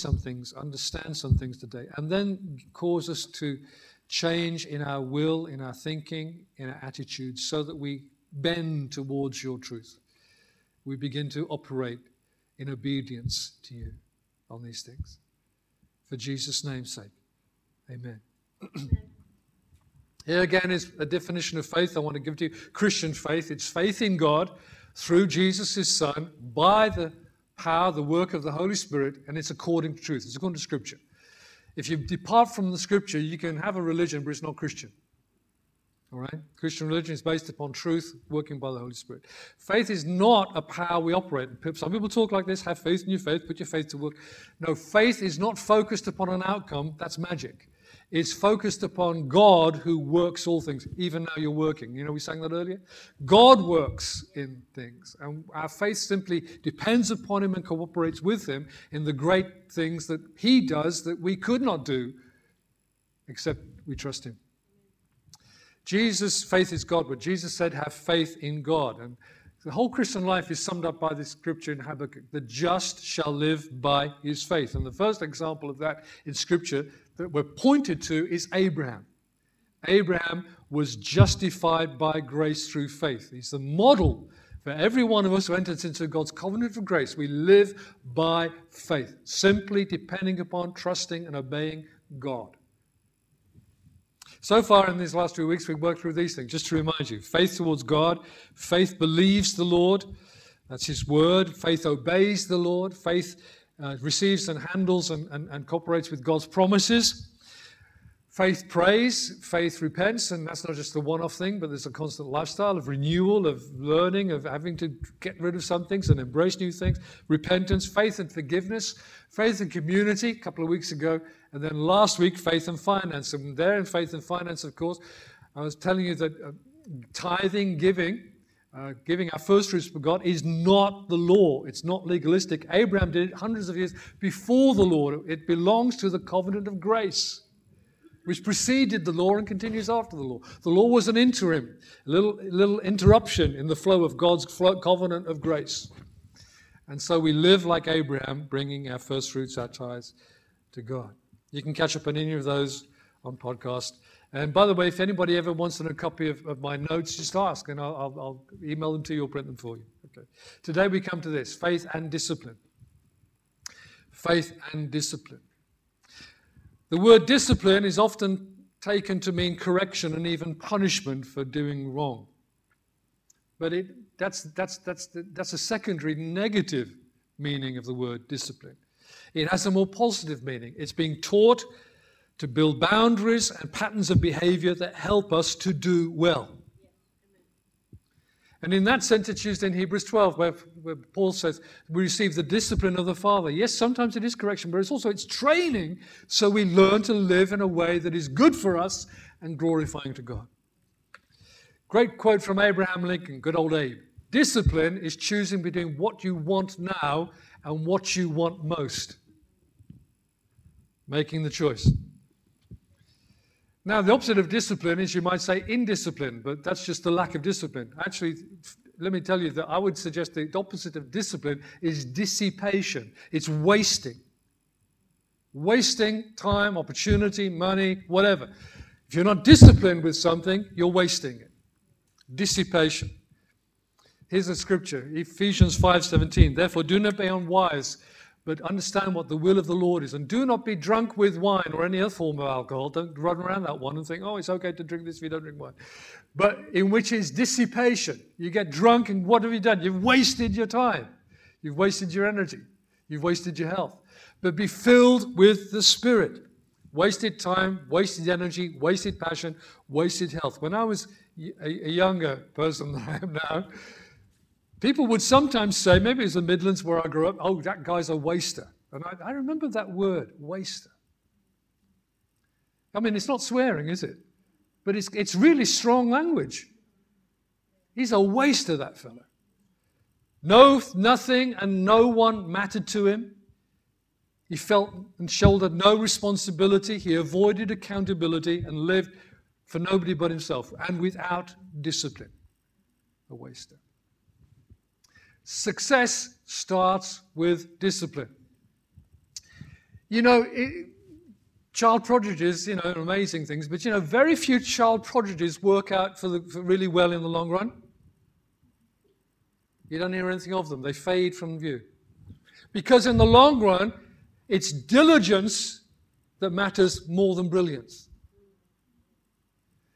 some things, understand some things today, and then cause us to change in our will, in our thinking, in our attitudes, so that we bend towards your truth. We begin to operate in obedience to you on these things. For Jesus' name's sake. Amen. Here again is a definition of faith I want to give to you Christian faith. It's faith in God through Jesus, his Son, by the power, the work of the Holy Spirit, and it's according to truth. It's according to Scripture. If you depart from the Scripture, you can have a religion, but it's not Christian. All right? Christian religion is based upon truth working by the Holy Spirit. Faith is not a power we operate. Some people talk like this have faith in your faith, put your faith to work. No, faith is not focused upon an outcome. That's magic. It's focused upon God who works all things. Even now you're working. You know, we sang that earlier. God works in things. And our faith simply depends upon Him and cooperates with Him in the great things that He does that we could not do except we trust Him. Jesus, faith is God, but Jesus said, have faith in God. And the whole Christian life is summed up by this scripture in Habakkuk the just shall live by his faith. And the first example of that in scripture that we're pointed to is Abraham. Abraham was justified by grace through faith. He's the model for every one of us who enters into God's covenant of grace. We live by faith, simply depending upon, trusting, and obeying God. So far in these last few weeks, we've worked through these things. Just to remind you faith towards God, faith believes the Lord, that's His word, faith obeys the Lord, faith uh, receives and handles and, and, and cooperates with God's promises. Faith prays, faith repents, and that's not just a one off thing, but there's a constant lifestyle of renewal, of learning, of having to get rid of some things and embrace new things. Repentance, faith and forgiveness, faith and community, a couple of weeks ago, and then last week, faith and finance. And there in faith and finance, of course, I was telling you that uh, tithing, giving, uh, giving our first fruits for God is not the law. It's not legalistic. Abraham did it hundreds of years before the law. It belongs to the covenant of grace, which preceded the law and continues after the law. The law was an interim, a little, little interruption in the flow of God's covenant of grace. And so we live like Abraham, bringing our first fruits, our tithes to God. You can catch up on any of those on podcast. And by the way, if anybody ever wants a copy of, of my notes, just ask and I'll, I'll, I'll, email them to you or print them for you. Okay. Today we come to this faith and discipline. Faith and discipline. The word discipline is often taken to mean correction and even punishment for doing wrong. But it, that's, that's, that's, that's a secondary negative meaning of the word discipline. It has a more positive meaning. It's being taught to build boundaries and patterns of behavior that help us to do well. And in that sense, it's used in Hebrews 12, where, where, Paul says, We receive the discipline of the Father. Yes, sometimes it is correction, but it's also it's training so we learn to live in a way that is good for us and glorifying to God. Great quote from Abraham Lincoln, good old Abe. Discipline is choosing between what you want now and what you want most making the choice. Now, the opposite of discipline is you might say indiscipline, but that's just the lack of discipline. Actually, let me tell you that I would suggest the opposite of discipline is dissipation, it's wasting. Wasting time, opportunity, money, whatever. If you're not disciplined with something, you're wasting it. Dissipation. Here's a scripture, Ephesians 5:17. Therefore, do not be unwise but understand what the will of the Lord is. And do not be drunk with wine or any other form of alcohol. Don't run around that one and think, oh, it's okay to drink this if you don't drink wine. But in which is dissipation. You get drunk, and what have you done? You've wasted your time, you've wasted your energy, you've wasted your health. But be filled with the Spirit. Wasted time, wasted energy, wasted passion, wasted health. When I was a younger person than I am now, People would sometimes say, maybe it's the Midlands where I grew up, oh, that guy's a waster. And I, I remember that word, waster. I mean, it's not swearing, is it? But it's, it's really strong language. He's a waster, that fellow. No, nothing and no one mattered to him. He felt and shouldered no responsibility. He avoided accountability and lived for nobody but himself and without discipline. A waster. Success starts with discipline. You know, it, child prodigies, you know, amazing things, but you know, very few child prodigies work out for, the, for really well in the long run. You don't hear anything of them, they fade from view. Because in the long run, it's diligence that matters more than brilliance.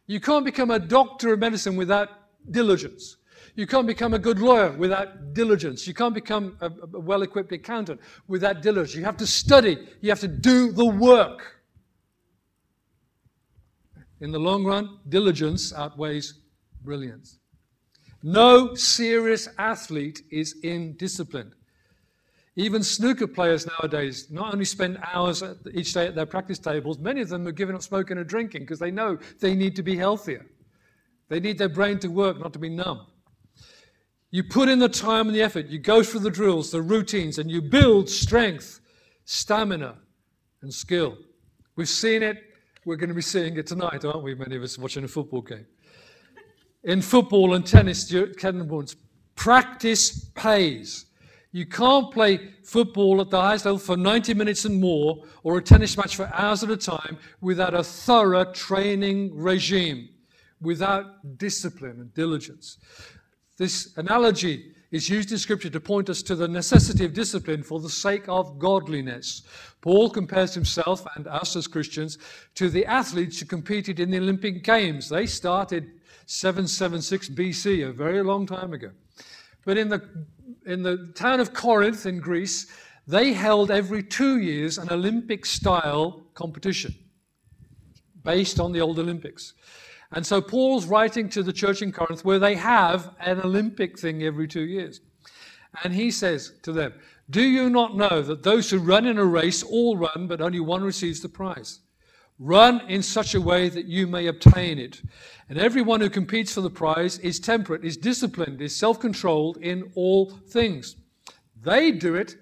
You can't become a doctor of medicine without diligence. You can't become a good lawyer without diligence. You can't become a, a well equipped accountant without diligence. You have to study, you have to do the work. In the long run, diligence outweighs brilliance. No serious athlete is indisciplined. Even snooker players nowadays not only spend hours each day at their practice tables, many of them are giving up smoking and drinking because they know they need to be healthier. They need their brain to work, not to be numb. You put in the time and the effort, you go through the drills, the routines, and you build strength, stamina, and skill. We've seen it, we're going to be seeing it tonight, aren't we? Many of us watching a football game. In football and tennis, practice pays. You can't play football at the highest level for 90 minutes and more, or a tennis match for hours at a time, without a thorough training regime, without discipline and diligence. This analogy is used in Scripture to point us to the necessity of discipline for the sake of godliness. Paul compares himself and us as Christians to the athletes who competed in the Olympic Games. They started 776 BC, a very long time ago. But in the in the town of Corinth in Greece, they held every two years an Olympic style competition based on the old Olympics. And so Paul's writing to the church in Corinth where they have an Olympic thing every two years. And he says to them, Do you not know that those who run in a race all run, but only one receives the prize? Run in such a way that you may obtain it. And everyone who competes for the prize is temperate, is disciplined, is self controlled in all things. They do it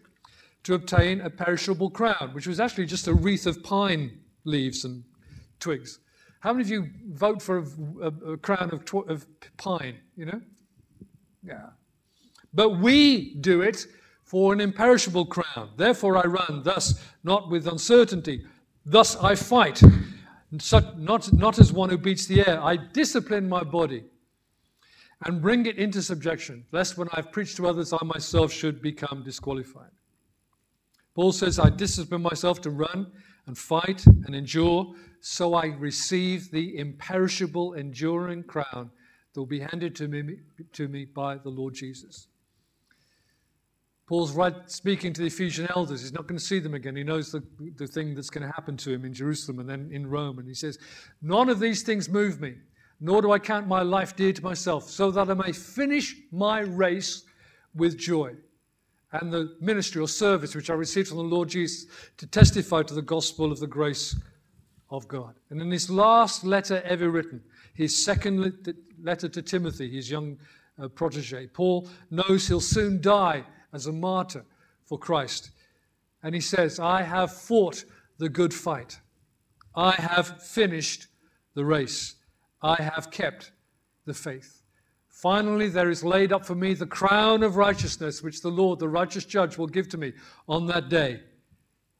to obtain a perishable crown, which was actually just a wreath of pine leaves and twigs. How many of you vote for a, a, a crown of, tw- of pine? You know? Yeah. But we do it for an imperishable crown. Therefore I run, thus not with uncertainty Thus I fight, not, not as one who beats the air. I discipline my body and bring it into subjection, lest when I've preached to others, I myself should become disqualified. Paul says, I discipline myself to run and fight and endure, so I receive the imperishable, enduring crown that will be handed to me, to me by the Lord Jesus. Paul's right speaking to the Ephesian elders. He's not going to see them again. He knows the, the thing that's going to happen to him in Jerusalem and then in Rome. And he says, None of these things move me, nor do I count my life dear to myself, so that I may finish my race with joy and the ministry or service which I received from the Lord Jesus to testify to the gospel of the grace of God. And in his last letter ever written, his second letter to Timothy, his young uh, protege, Paul knows he'll soon die as a martyr for Christ. And he says, I have fought the good fight. I have finished the race. I have kept the faith. Finally, there is laid up for me the crown of righteousness, which the Lord, the righteous judge, will give to me on that day.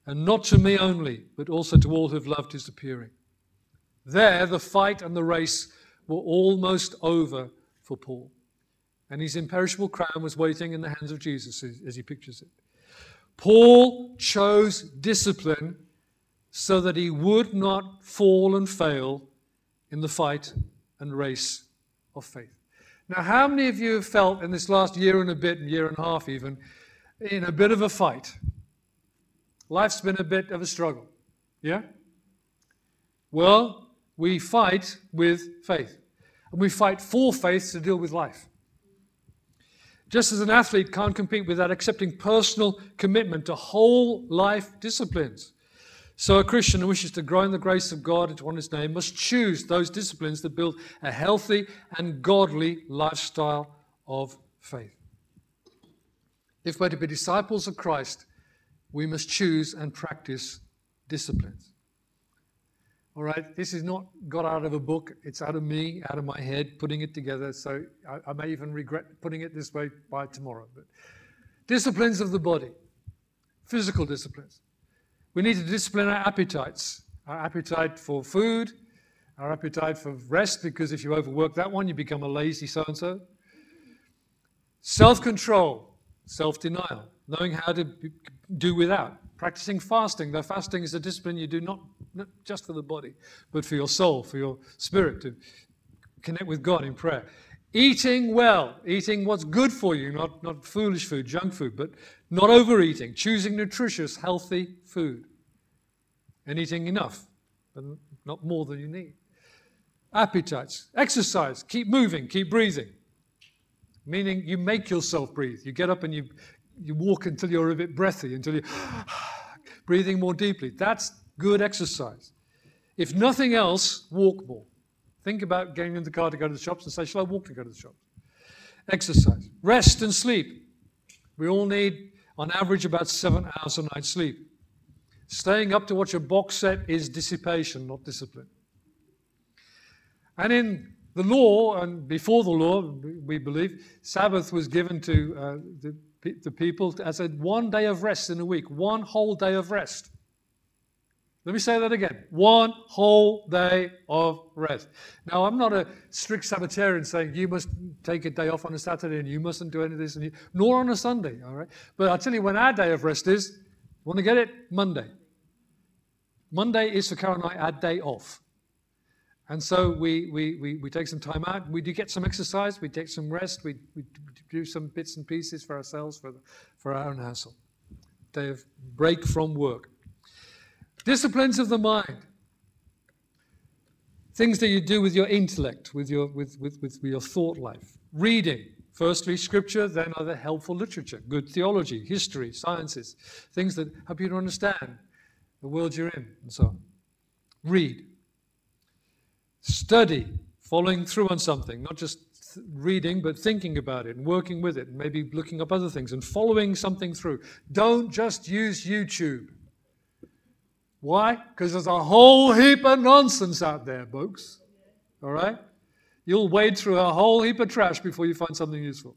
And not to me only, but also to all who have loved his appearing. There, the fight and the race were almost over for Paul and his imperishable crown was waiting in the hands of Jesus as he pictures it. Paul chose discipline so that he would not fall and fail in the fight and race of faith. Now, how many of you have felt in this last year and a bit, year and a half even, in a bit of a fight? Life's been a bit of a struggle. Yeah? Well, we fight with faith. And we fight for faith to deal with life. Just as an athlete can't compete without accepting personal commitment to whole life disciplines. So, a Christian who wishes to grow in the grace of God and to honor his name must choose those disciplines that build a healthy and godly lifestyle of faith. If we're to be disciples of Christ, we must choose and practice disciplines. All right, this is not got out of a book. It's out of me, out of my head, putting it together. So I, I may even regret putting it this way by tomorrow. But disciplines of the body, physical disciplines. We need to discipline our appetites our appetite for food, our appetite for rest, because if you overwork that one, you become a lazy so and so. Self control, self denial, knowing how to do without. Practicing fasting, though fasting is a discipline you do not, not just for the body, but for your soul, for your spirit, to connect with God in prayer. Eating well, eating what's good for you, not, not foolish food, junk food, but not overeating, choosing nutritious, healthy food, and eating enough, but not more than you need. Appetites, exercise, keep moving, keep breathing. Meaning you make yourself breathe. You get up and you, you walk until you're a bit breathy, until you're breathing more deeply. That's good exercise. If nothing else, walk more. Think about getting in the car to go to the shops and say, Shall I walk to go to the shops? Exercise. Rest and sleep. We all need, on average, about seven hours a night sleep. Staying up to watch a box set is dissipation, not discipline. And in the law, and before the law, we believe, Sabbath was given to uh, the, the people as a one day of rest in a week, one whole day of rest. Let me say that again. One whole day of rest. Now, I'm not a strict Sabbatarian saying you must take a day off on a Saturday and you mustn't do any of this, and you, nor on a Sunday, all right? But I'll tell you when our day of rest is. Want to get it? Monday. Monday is for Karen and I our day off. And so we, we, we, we take some time out. We do get some exercise. We take some rest. We, we do some bits and pieces for ourselves, for, the, for our own hassle. Day of break from work. Disciplines of the mind. Things that you do with your intellect, with your, with, with, with your thought life. Reading. Firstly, scripture, then other helpful literature, good theology, history, sciences, things that help you to understand the world you're in, and so on. Read. Study, following through on something, not just reading, but thinking about it and working with it, and maybe looking up other things and following something through. Don't just use YouTube. Why? Because there's a whole heap of nonsense out there, folks. All right? You'll wade through a whole heap of trash before you find something useful.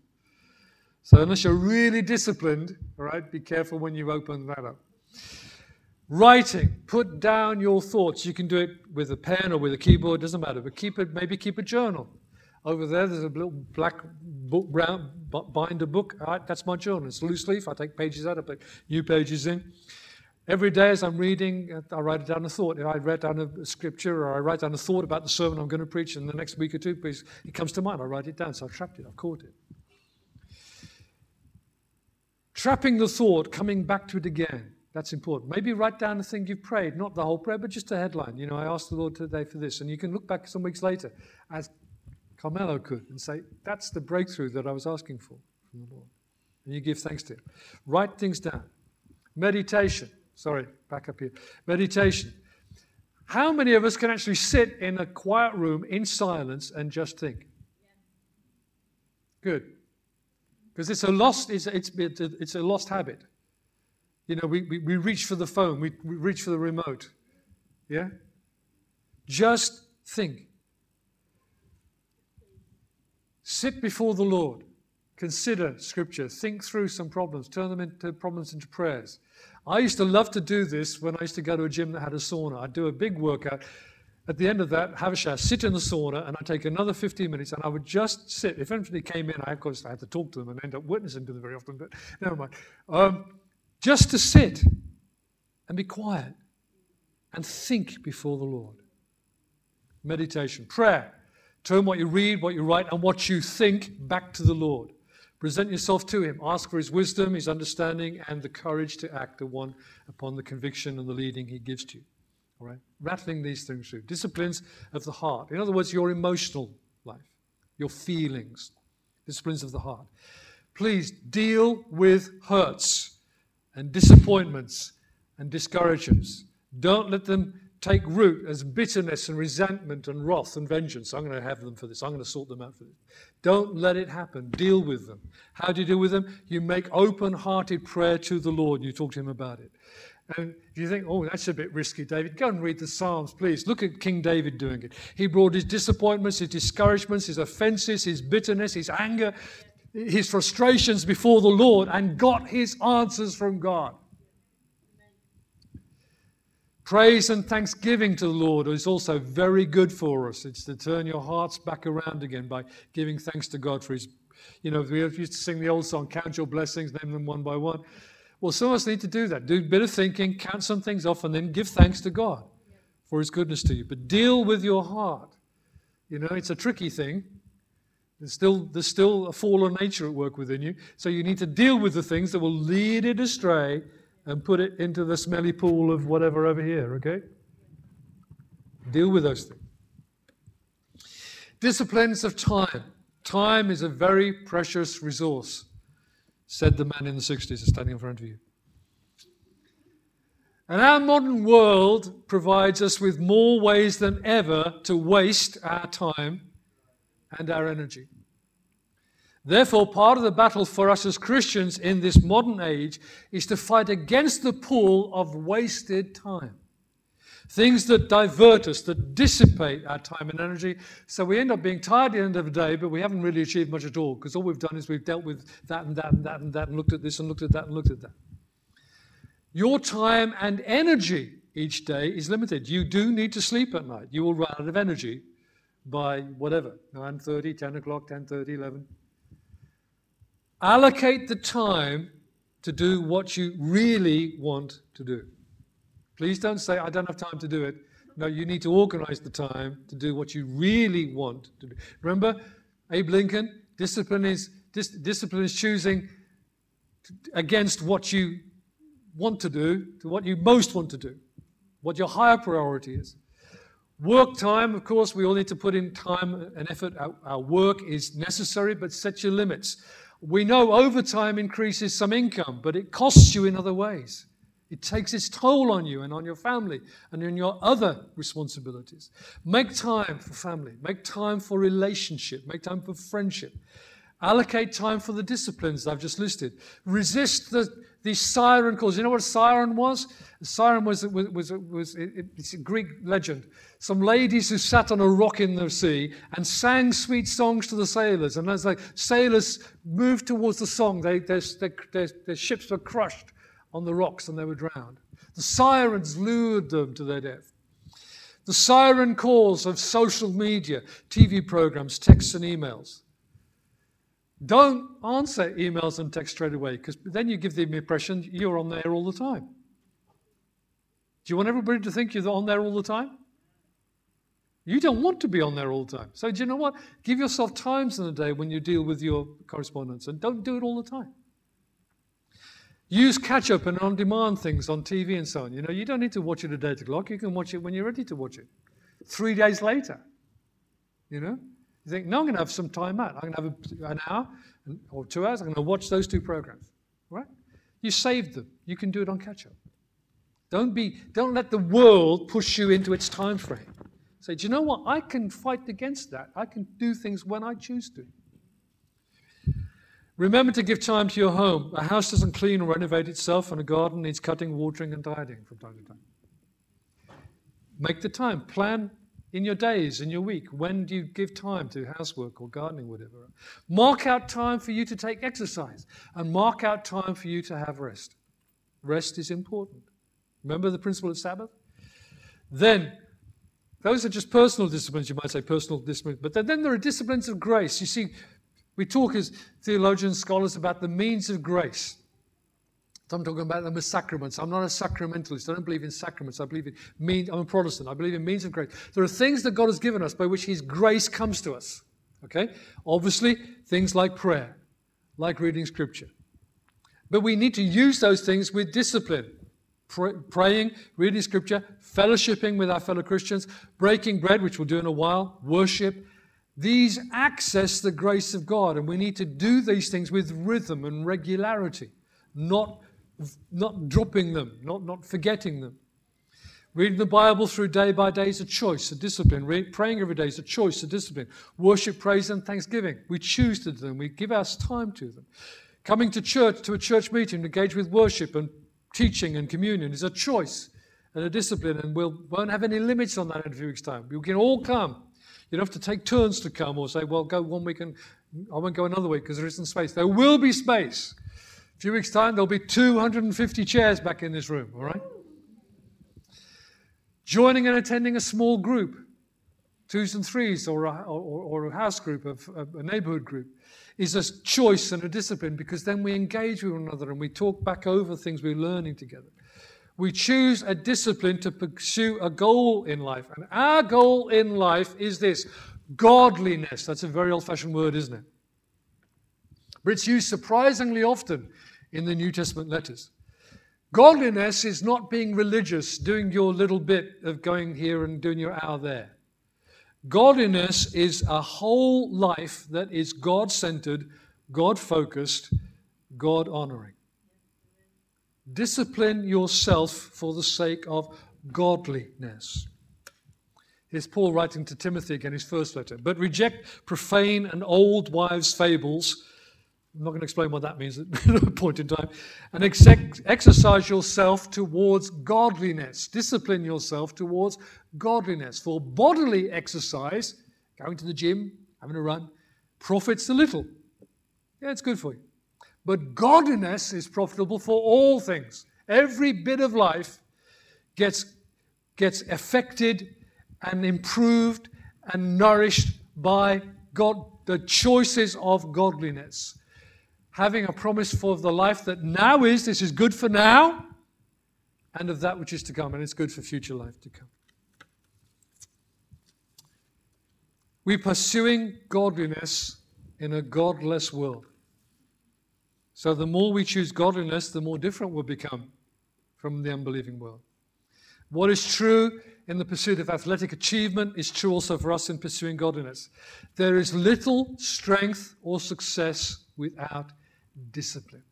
So, unless you're really disciplined, all right, be careful when you open that up. Writing, put down your thoughts. You can do it with a pen or with a keyboard, doesn't matter, but keep it, maybe keep a journal. Over there, there's a little black book, brown binder book. All right, that's my journal. It's loose leaf. I take pages out, I put new pages in. Every day as I'm reading, uh, I write down a thought. I write down a scripture or I write down a thought about the sermon I'm going to preach in the next week or two, please, it comes to mind. I write it down. So I've trapped it, I've caught it. Trapping the thought, coming back to it again. That's important. Maybe write down the thing you've prayed, not the whole prayer, but just a headline. You know, I asked the Lord today for this. And you can look back some weeks later, as Carmelo could, and say, That's the breakthrough that I was asking for from the Lord. And you give thanks to Him. Write things down. Meditation. Sorry, back up here. Meditation. How many of us can actually sit in a quiet room in silence and just think? Good. Because it's a lost, it's, it's, it's a lost habit. You know, we, we, we reach for the phone, we, we reach for the remote. Yeah? Just think. Sit before the Lord. Consider Scripture. Think through some problems. Turn them into problems into prayers. I used to love to do this when I used to go to a gym that had a sauna. I'd do a big workout. At the end of that, have a shower, sit in the sauna, and I'd take another 15 minutes and I would just sit. If anybody came in, I, of course, I had to talk to them and end up witnessing to them very often, but never mind. Um, just to sit and be quiet and think before the Lord. Meditation, prayer. Turn what you read, what you write, and what you think back to the Lord. Present yourself to Him. Ask for His wisdom, His understanding, and the courage to act the one upon the conviction and the leading He gives to you. All right? Rattling these things through. Disciplines of the heart. In other words, your emotional life, your feelings. Disciplines of the heart. Please deal with hurts and disappointments and discouragements. Don't let them take root as bitterness and resentment and wrath and vengeance. I'm going to have them for this. I'm going to sort them out for this. Don't let it happen. Deal with them. How do you deal with them? You make open hearted prayer to the Lord. You talk to Him about it. And if you think, oh, that's a bit risky, David, go and read the Psalms, please. Look at King David doing it. He brought his disappointments, his discouragements, his offenses, his bitterness, his anger, his frustrations before the Lord and got his answers from God. Praise and thanksgiving to the Lord is also very good for us. It's to turn your hearts back around again by giving thanks to God for His. You know, we used to sing the old song, Count Your Blessings, name them one by one. Well, some of us need to do that. Do a bit of thinking, count some things off, and then give thanks to God for His goodness to you. But deal with your heart. You know, it's a tricky thing. There's still, there's still a fallen nature at work within you. So you need to deal with the things that will lead it astray and put it into the smelly pool of whatever over here, okay? Deal with those things. Disciplines of time. Time is a very precious resource, said the man in the 60s standing in front of you. And our modern world provides us with more ways than ever to waste our time and our energy. Therefore, part of the battle for us as Christians in this modern age is to fight against the pull of wasted time. Things that divert us, that dissipate our time and energy. So we end up being tired at the end of the day, but we haven't really achieved much at all because all we've done is we've dealt with that and that and that and that and looked at this and looked at that and looked at that. Your time and energy each day is limited. You do need to sleep at night. You will run out of energy by whatever, 9.30, 10 o'clock, 10.30, 11. Allocate the time to do what you really want to do. Please don't say, I don't have time to do it. No, you need to organize the time to do what you really want to do. Remember, Abe Lincoln, discipline is, dis- discipline is choosing against what you want to do to what you most want to do, what your higher priority is. Work time, of course, we all need to put in time and effort. Our, our work is necessary, but set your limits. We know overtime increases some income, but it costs you in other ways. It takes its toll on you and on your family and in your other responsibilities. Make time for family. Make time for relationship. Make time for friendship. Allocate time for the disciplines I've just listed. Resist the, the siren calls. You know what a siren was? A siren was, was, was, was it, it's a Greek legend. Some ladies who sat on a rock in the sea and sang sweet songs to the sailors. And as the sailors moved towards the song, they, their, their, their ships were crushed on the rocks and they were drowned. The sirens lured them to their death. The siren calls of social media, TV programs, texts, and emails. Don't answer emails and texts straight away because then you give the impression you're on there all the time. Do you want everybody to think you're on there all the time? You don't want to be on there all the time. So, do you know what? Give yourself times in the day when you deal with your correspondence and don't do it all the time. Use catch up and on demand things on TV and so on. You know, you don't need to watch it at 8 o'clock. You can watch it when you're ready to watch it. Three days later. You know? You think, no, I'm going to have some time out. I'm going to have an hour or two hours. I'm going to watch those two programs. Right? You saved them. You can do it on catch up. Don't, be, don't let the world push you into its time frame. Say, do you know what? I can fight against that. I can do things when I choose to. Remember to give time to your home. A house doesn't clean or renovate itself, and a garden needs cutting, watering, and tidying from time to time. Make the time. Plan in your days, in your week? When do you give time to housework or gardening, whatever? Mark out time for you to take exercise and mark out time for you to have rest. Rest is important. Remember the principle of Sabbath? Then, those are just personal disciplines, you might say personal disciplines, but then, there are disciplines of grace. You see, we talk as theologians, scholars about the means of grace. I'm talking about them as sacraments. I'm not a sacramentalist. I don't believe in sacraments. I believe in means. I'm a Protestant. I believe in means of grace. There are things that God has given us by which His grace comes to us. Okay? Obviously, things like prayer, like reading Scripture. But we need to use those things with discipline. praying, reading Scripture, fellowshipping with our fellow Christians, breaking bread, which we'll do in a while, worship. These access the grace of God, and we need to do these things with rhythm and regularity, not not dropping them, not, not forgetting them. Reading the Bible through day by day is a choice, a discipline. Praying every day is a choice, a discipline. Worship, praise, and thanksgiving. We choose to do them. We give our time to them. Coming to church, to a church meeting, engage with worship and teaching and communion is a choice and a discipline, and we we'll, won't have any limits on that in a few weeks' time. You can all come. You don't have to take turns to come or say, well, go one week and I won't go another week because there isn't space. There will be space. A few weeks' time, there'll be 250 chairs back in this room, all right? Joining and attending a small group, twos and threes, or a, or, or a house group, of, a neighborhood group, is a choice and a discipline because then we engage with one another and we talk back over things we're learning together. We choose a discipline to pursue a goal in life. And our goal in life is this godliness. That's a very old fashioned word, isn't it? But it's used surprisingly often in the New Testament letters. Godliness is not being religious, doing your little bit of going here and doing your hour there. Godliness is a whole life that is God centered, God focused, God honoring. Discipline yourself for the sake of godliness. Here's Paul writing to Timothy again, his first letter. But reject profane and old wives' fables. I'm not going to explain what that means at a point in time. And ex- exercise yourself towards godliness. Discipline yourself towards godliness. For bodily exercise, going to the gym, having a run, profits a little. Yeah, it's good for you. But godliness is profitable for all things. Every bit of life gets, gets affected and improved and nourished by God, the choices of godliness. Having a promise for the life that now is, this is good for now, and of that which is to come, and it's good for future life to come. We're pursuing godliness in a godless world. So the more we choose godliness, the more different we'll become from the unbelieving world. What is true in the pursuit of athletic achievement is true also for us in pursuing godliness. There is little strength or success without discipline.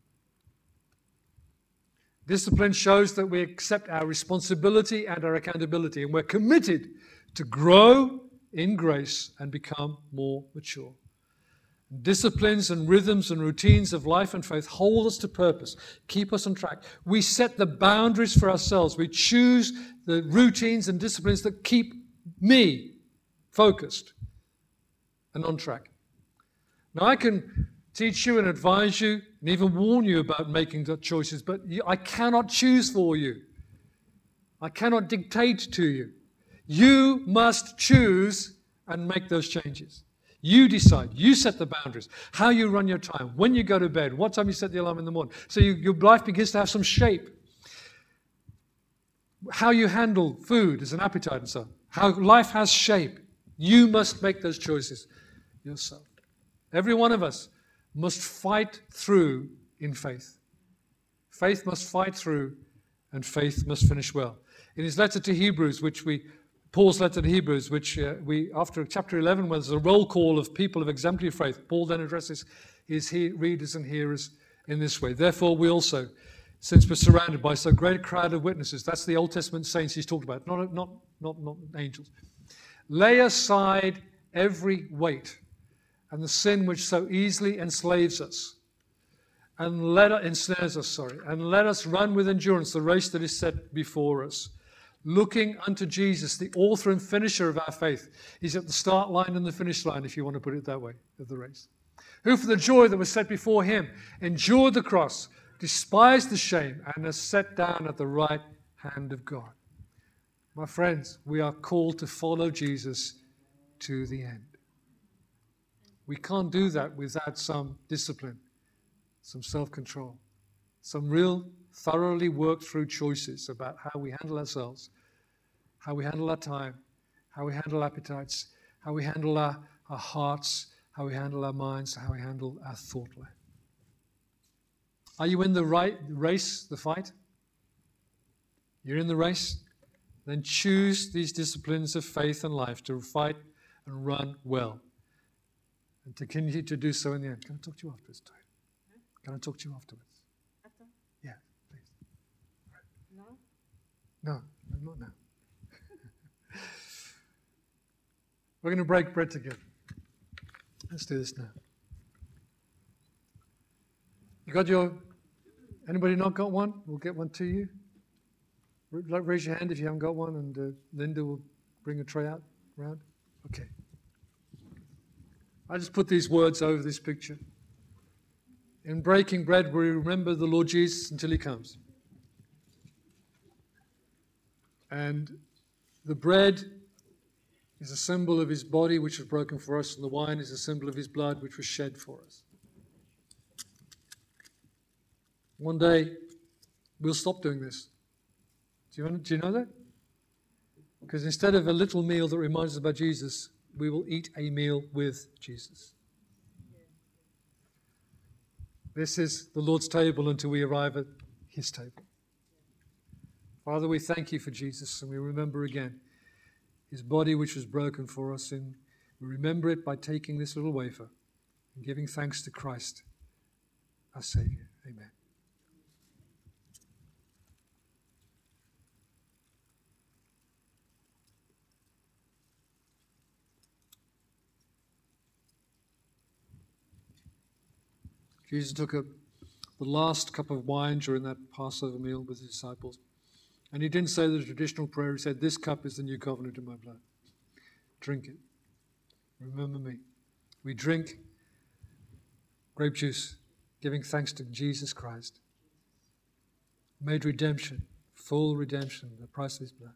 Discipline shows that we accept our responsibility and our accountability, and we're committed to grow in grace and become more mature. Disciplines and rhythms and routines of life and faith hold us to purpose, keep us on track. We set the boundaries for ourselves. We choose the routines and disciplines that keep me focused and on track. Now, I can teach you and advise you and even warn you about making choices, but I cannot choose for you. I cannot dictate to you. You must choose and make those changes. You decide. You set the boundaries. How you run your time, when you go to bed, what time you set the alarm in the morning. So you, your life begins to have some shape. How you handle food as an appetite and so on. How life has shape. You must make those choices yourself. Every one of us must fight through in faith. Faith must fight through, and faith must finish well. In his letter to Hebrews, which we Paul's letter to Hebrews, which uh, we, after chapter 11, where there's a roll call of people of exemplary faith, Paul then addresses his he- readers and hearers in this way. Therefore, we also, since we're surrounded by so great a crowd of witnesses, that's the Old Testament saints he's talked about, not, not, not, not angels, lay aside every weight and the sin which so easily enslaves us and let us, ensnares us, sorry, and let us run with endurance the race that is set before us looking unto Jesus, the author and finisher of our faith. He's at the start line and the finish line, if you want to put it that way, of the race. Who, for the joy that was set before him, endured the cross, despised the shame, and has set down at the right hand of God. My friends, we are called to follow Jesus to the end. We can't do that without some discipline, some self control, some real thoroughly worked through choices about how we handle ourselves, how we handle our time, how we handle appetites, how we handle our, our hearts, how we handle our minds, how we handle our thought life. Are you in the right race, the fight? You're in the race? Then choose these disciplines of faith and life to fight and run well. And to continue to do so in the end. Can I talk to you afterwards, Can I talk to you afterwards? After? Yeah, please. Right. No, No, not now. We're going to break bread together. Let's do this now. You got your. Anybody not got one? We'll get one to you. Raise your hand if you haven't got one, and uh, Linda will bring a tray out around. Okay. I just put these words over this picture. In breaking bread, we remember the Lord Jesus until he comes. And The bread is a symbol of his body, which was broken for us, and the wine is a symbol of his blood, which was shed for us. One day, we'll stop doing this. Do you, do you know that? Because instead of a little meal that reminds us about Jesus, we will eat a meal with Jesus. This is the Lord's table until we arrive at his table. Father, we thank you for Jesus and we remember again his body which was broken for us. And we remember it by taking this little wafer and giving thanks to Christ, our Savior. Amen. Jesus took a, the last cup of wine during that Passover meal with his disciples. And he didn't say the traditional prayer. He said, This cup is the new covenant in my blood. Drink it. Remember me. We drink grape juice, giving thanks to Jesus Christ. Made redemption, full redemption, the price of his blood.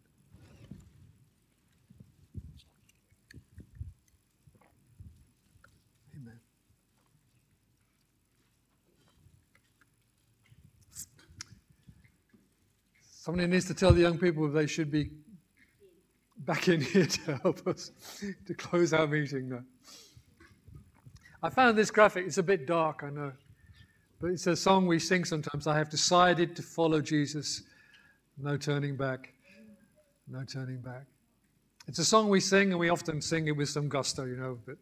Somebody needs to tell the young people they should be back in here to help us to close our meeting now. I found this graphic, it's a bit dark, I know. But it's a song we sing sometimes. I have decided to follow Jesus. No turning back. No turning back. It's a song we sing, and we often sing it with some gusto, you know. But,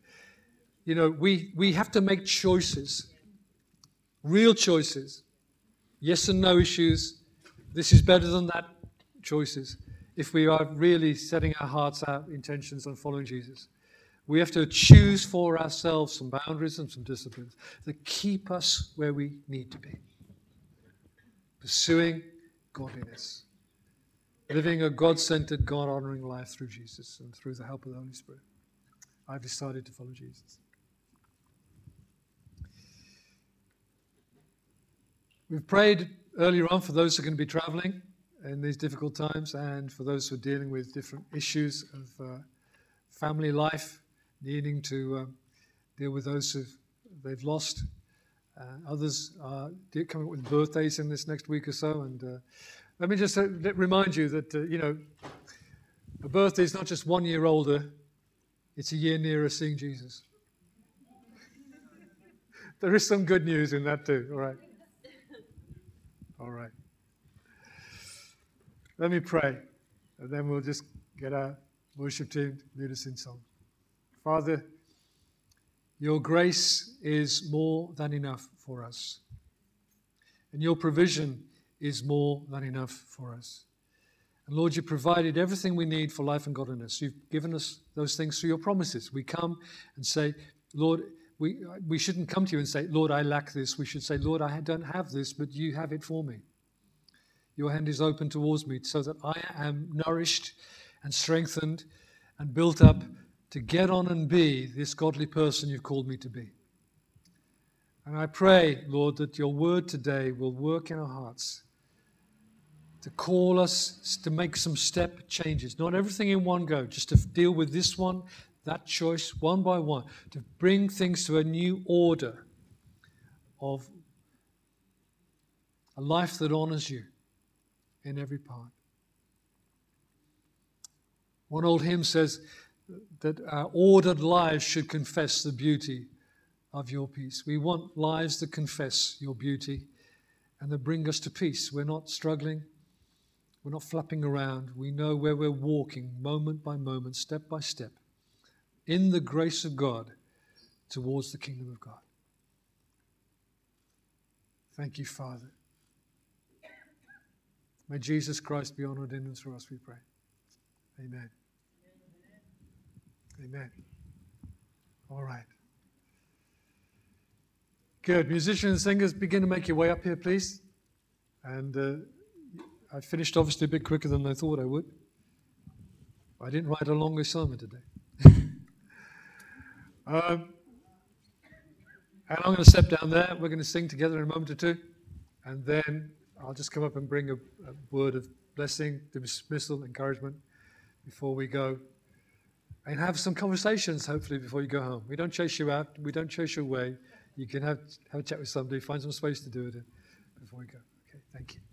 you know, we, we have to make choices, real choices, yes and no issues, this is better than that choices if we are really setting our hearts, our intentions on following Jesus. We have to choose for ourselves some boundaries and some disciplines that keep us where we need to be. Pursuing godliness. Living a God centered, God honoring life through Jesus and through the help of the Holy Spirit. I've decided to follow Jesus. We've prayed earlier on for those who are going to be traveling in these difficult times and for those who are dealing with different issues of uh, family life, needing to uh, deal with those who they've lost. Uh, others are coming up with birthdays in this next week or so. And uh, let me just uh, remind you that, uh, you know, a birthday is not just one year older, it's a year nearer seeing Jesus. there is some good news in that too, all right? All right. Let me pray, and then we'll just get our worship team to lead us in song. Father, your grace is more than enough for us, and your provision is more than enough for us. And Lord, you provided everything we need for life and godliness. You've given us those things through your promises. We come and say, Lord, we, we shouldn't come to you and say, Lord, I lack this. We should say, Lord, I don't have this, but you have it for me. Your hand is open towards me so that I am nourished and strengthened and built up to get on and be this godly person you've called me to be. And I pray, Lord, that your word today will work in our hearts to call us to make some step changes. Not everything in one go, just to deal with this one, that choice one by one to bring things to a new order of a life that honors you in every part. One old hymn says that our ordered lives should confess the beauty of your peace. We want lives that confess your beauty and that bring us to peace. We're not struggling. We're not flapping around. We know where we're walking moment by moment, step by step in the grace of God towards the kingdom of God. Thank you, Father. May Jesus Christ be honored in and through us, we pray. Amen. Amen. All right. Good. Musicians singers, begin to make your way up here, please. And uh, I finished obviously a bit quicker than I thought I would. I didn't write a longer sermon today. Um, and I'm going to step down there. We're going to sing together in a moment or two. And then I'll just come up and bring a, a word of blessing, dismissal, encouragement before we go and have some conversations, hopefully, before you go home. We don't chase you out, we don't chase you away. You can have, have a chat with somebody, find some space to do it before we go. Okay, thank you.